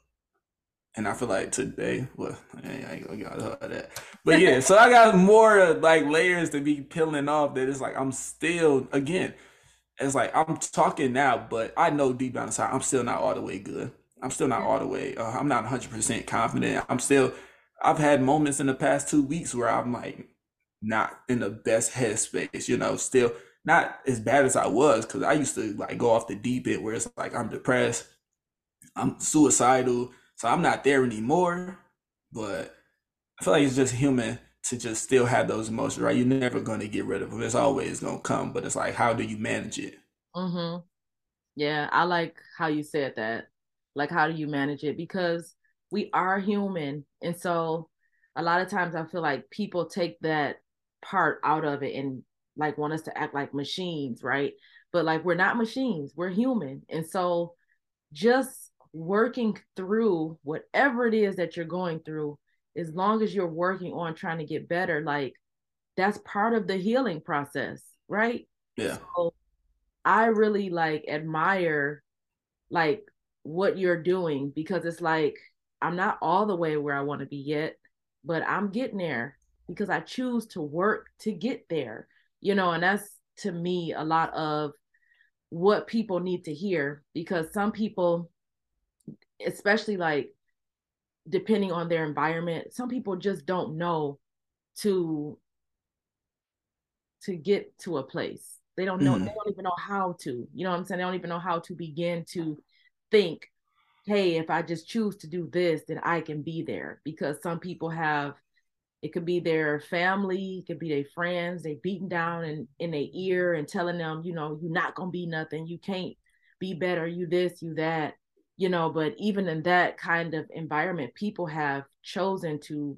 And I feel like today, well, I get all that, but yeah. so I got more like layers to be peeling off. That it's like I'm still again. It's like I'm talking now, but I know deep down inside I'm still not all the way good. I'm still not all the way. Uh, I'm not 100 percent confident. I'm still. I've had moments in the past two weeks where I'm like, not in the best headspace, you know, still not as bad as I was because I used to like go off the deep end where it's like I'm depressed, I'm suicidal, so I'm not there anymore. But I feel like it's just human to just still have those emotions, right? You're never going to get rid of them. It's always going to come, but it's like, how do you manage it? Mm-hmm. Yeah, I like how you said that. Like, how do you manage it? Because we are human. And so a lot of times I feel like people take that part out of it and like want us to act like machines, right? But like we're not machines, we're human. And so just working through whatever it is that you're going through as long as you're working on trying to get better, like that's part of the healing process, right? Yeah. So I really like admire like what you're doing because it's like I'm not all the way where I want to be yet, but I'm getting there because I choose to work to get there. You know, and that's to me a lot of what people need to hear because some people especially like depending on their environment some people just don't know to to get to a place. They don't know mm. they don't even know how to you know what i'm saying? They don't even know how to begin to think hey if i just choose to do this then i can be there. Because some people have it could be their family, it could be their friends, they beating down in, in their ear and telling them, you know, you're not gonna be nothing, you can't be better, you this, you that, you know, but even in that kind of environment, people have chosen to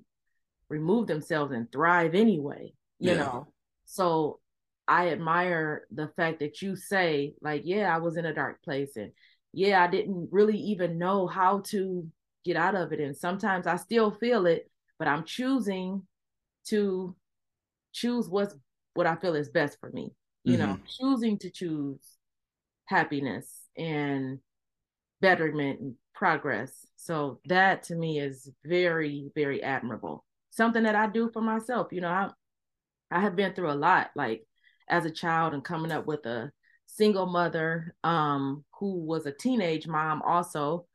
remove themselves and thrive anyway, you yeah. know. So I admire the fact that you say, like, yeah, I was in a dark place and yeah, I didn't really even know how to get out of it. And sometimes I still feel it, but I'm choosing to choose what's what I feel is best for me. You mm-hmm. know, choosing to choose happiness and betterment and progress. So that to me is very, very admirable. Something that I do for myself. You know, I I have been through a lot, like as a child and coming up with a single mother um who was a teenage mom also,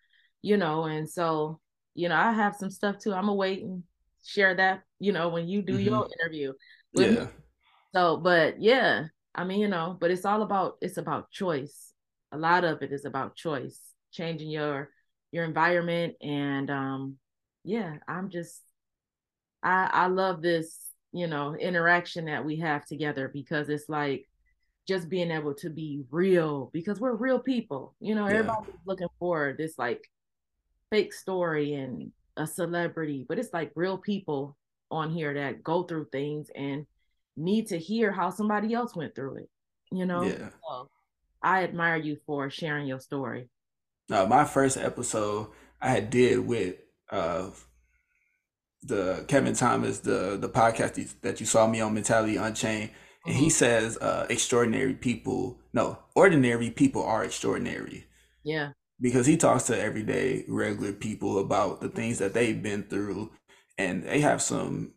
you know, and so, you know, I have some stuff too. I'm awaiting share that, you know, when you do mm-hmm. your interview. yeah. Me. So, but yeah, I mean, you know, but it's all about it's about choice. A lot of it is about choice, changing your your environment and um yeah, I'm just I I love this, you know, interaction that we have together because it's like just being able to be real because we're real people. You know, yeah. everybody's looking for this like fake story and a celebrity, but it's like real people on here that go through things and need to hear how somebody else went through it. You know? Yeah. So I admire you for sharing your story. Uh, my first episode I had did with uh the Kevin Thomas, the the podcast that you saw me on Mentality Unchained, and mm-hmm. he says uh extraordinary people, no, ordinary people are extraordinary. Yeah because he talks to everyday regular people about the things that they've been through and they have some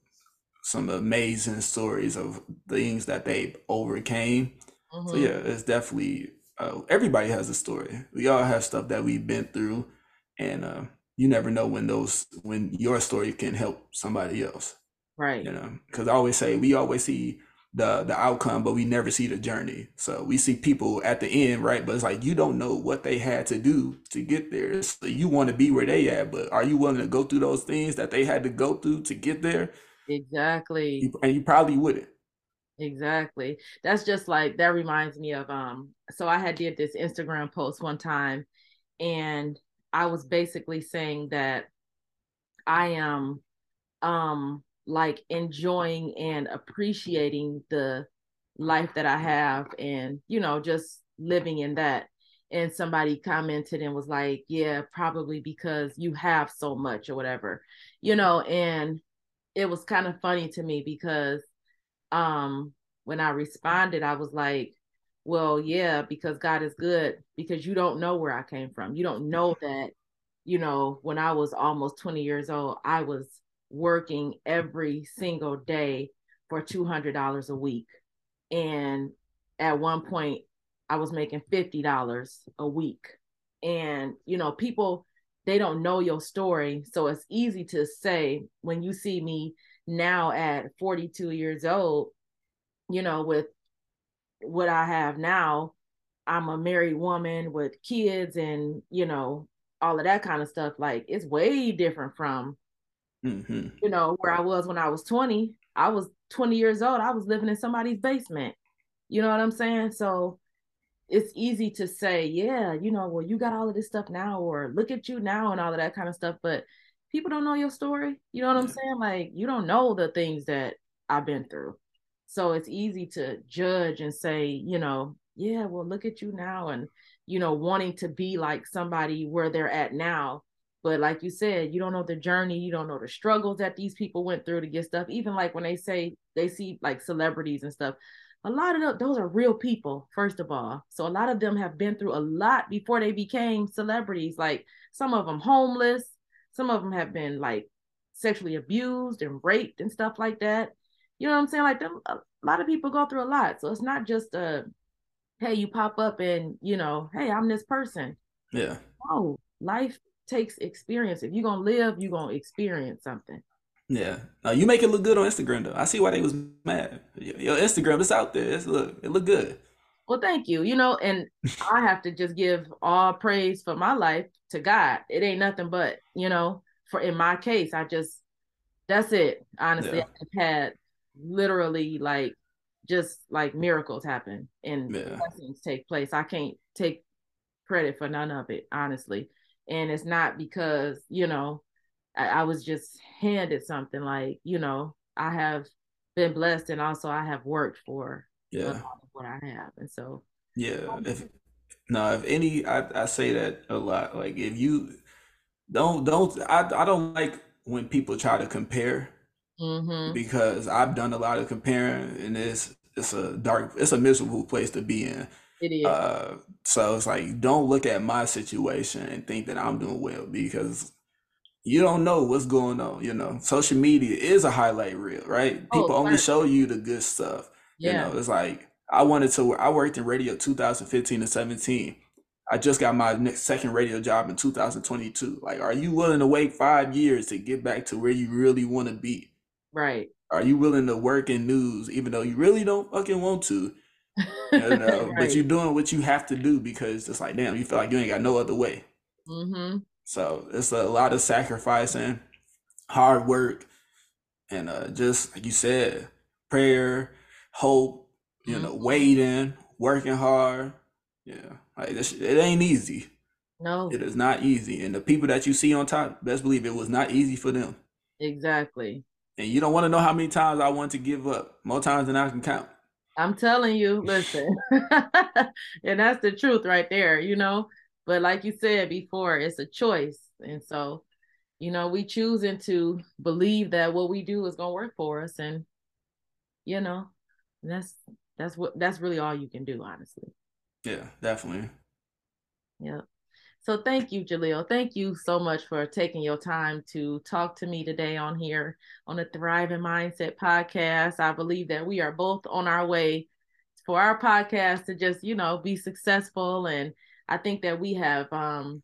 some amazing stories of things that they overcame mm-hmm. so yeah it's definitely uh, everybody has a story we all have stuff that we've been through and uh, you never know when those when your story can help somebody else right you know because i always say we always see the the outcome, but we never see the journey. So we see people at the end, right? But it's like you don't know what they had to do to get there. So you want to be where they at, but are you willing to go through those things that they had to go through to get there? Exactly. You, and you probably wouldn't. Exactly. That's just like that reminds me of um so I had did this Instagram post one time and I was basically saying that I am um like enjoying and appreciating the life that I have and, you know, just living in that. And somebody commented and was like, yeah, probably because you have so much or whatever, you know, and it was kind of funny to me because um when I responded, I was like, well, yeah, because God is good, because you don't know where I came from. You don't know that, you know, when I was almost 20 years old, I was working every single day for $200 a week. And at one point, I was making $50 a week. And, you know, people, they don't know your story. So it's easy to say when you see me now at 42 years old, you know, with what I have now, I'm a married woman with kids and, you know, all of that kind of stuff. Like it's way different from Mm-hmm. You know, where I was when I was 20, I was 20 years old, I was living in somebody's basement. You know what I'm saying? So it's easy to say, yeah, you know, well, you got all of this stuff now, or look at you now, and all of that kind of stuff. But people don't know your story. You know what I'm saying? Like, you don't know the things that I've been through. So it's easy to judge and say, you know, yeah, well, look at you now, and, you know, wanting to be like somebody where they're at now But like you said, you don't know the journey, you don't know the struggles that these people went through to get stuff. Even like when they say they see like celebrities and stuff, a lot of those are real people, first of all. So a lot of them have been through a lot before they became celebrities. Like some of them homeless, some of them have been like sexually abused and raped and stuff like that. You know what I'm saying? Like them, a lot of people go through a lot. So it's not just a, hey, you pop up and you know, hey, I'm this person. Yeah. Oh, life takes experience. If you're gonna live, you're gonna experience something. Yeah, no, you make it look good on Instagram though. I see why they was mad. Your Instagram is out there. It's look, it look good. Well, thank you. You know, and I have to just give all praise for my life to God. It ain't nothing but, you know, for in my case, I just that's it. Honestly, yeah. I've had literally like just like miracles happen and yeah. blessings take place. I can't take credit for none of it, honestly. And it's not because, you know, I, I was just handed something like, you know, I have been blessed and also I have worked for yeah what I have. And so yeah, if no, if any I, I say that a lot. Like if you don't don't I I don't like when people try to compare mm-hmm. because I've done a lot of comparing and it's it's a dark it's a miserable place to be in. It is. Uh, so it's like don't look at my situation and think that I'm doing well because you don't know what's going on. You know, social media is a highlight reel, right? Oh, People only show you the good stuff. Yeah. You know, it's like I wanted to. I worked in radio 2015 to 17. I just got my next second radio job in 2022. Like, are you willing to wait five years to get back to where you really want to be? Right. Are you willing to work in news even though you really don't fucking want to? You know, right. but you're doing what you have to do because it's like, damn, you feel like you ain't got no other way. Mm-hmm. So it's a lot of sacrificing, hard work, and uh, just like you said, prayer, hope, you mm-hmm. know, waiting, working hard. Yeah, like this, it ain't easy. No, it is not easy. And the people that you see on top, best believe it was not easy for them. Exactly. And you don't want to know how many times I want to give up. More times than I can count. I'm telling you, listen. and that's the truth right there, you know. But like you said before, it's a choice. And so, you know, we choosing to believe that what we do is gonna work for us. And, you know, that's that's what that's really all you can do, honestly. Yeah, definitely. Yeah. So thank you, Jaleel. Thank you so much for taking your time to talk to me today on here on the Thriving Mindset podcast. I believe that we are both on our way for our podcast to just, you know, be successful and I think that we have um,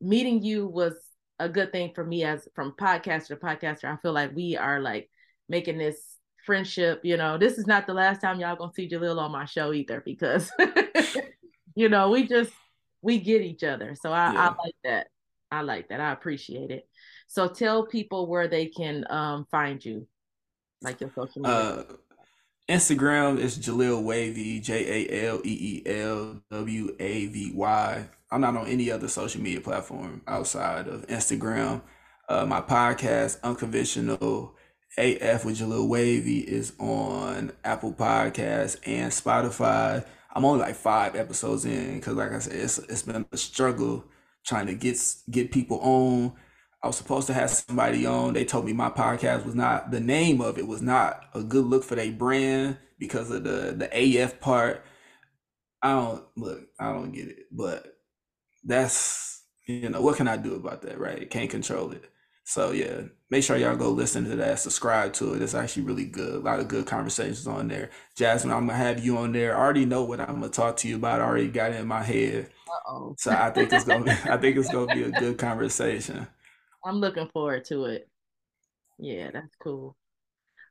meeting you was a good thing for me as from podcaster to podcaster. I feel like we are like making this friendship. You know, this is not the last time y'all gonna see Jaleel on my show either because you know we just we get each other. So I, yeah. I like that. I like that. I appreciate it. So tell people where they can um, find you, like your social media. Uh, Instagram is Jaleel Wavy, J A L E E L W A V Y. I'm not on any other social media platform outside of Instagram. Uh, my podcast, Unconventional AF with Jaleel Wavy, is on Apple Podcasts and Spotify. I'm only like five episodes in because, like I said, it's it's been a struggle trying to get get people on I was supposed to have somebody on. They told me my podcast was not the name of it was not a good look for their brand because of the the AF part. I don't look, I don't get it, but that's you know what can I do about that, right? Can't control it. So yeah, make sure y'all go listen to that, subscribe to it. It's actually really good. A lot of good conversations on there. Jasmine, I'm gonna have you on there. I already know what I'm gonna talk to you about. I already got it in my head. Uh-oh. So I think it's gonna be, I think it's gonna be a good conversation. I'm looking forward to it. Yeah, that's cool.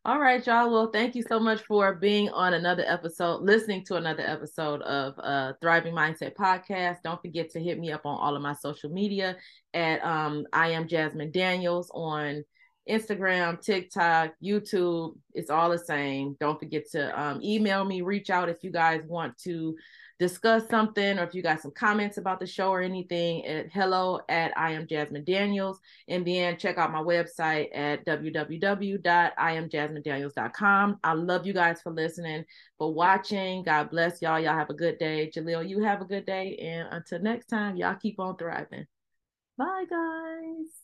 All right, y'all. Well, thank you so much for being on another episode, listening to another episode of uh Thriving Mindset Podcast. Don't forget to hit me up on all of my social media at um I am Jasmine Daniels on Instagram, TikTok, YouTube. It's all the same. Don't forget to um, email me, reach out if you guys want to discuss something or if you got some comments about the show or anything at hello at I am Jasmine Daniels. And then check out my website at www.iamjasminedaniels.com. I love you guys for listening, for watching. God bless y'all. Y'all have a good day. Jaleel, you have a good day. And until next time, y'all keep on thriving. Bye, guys.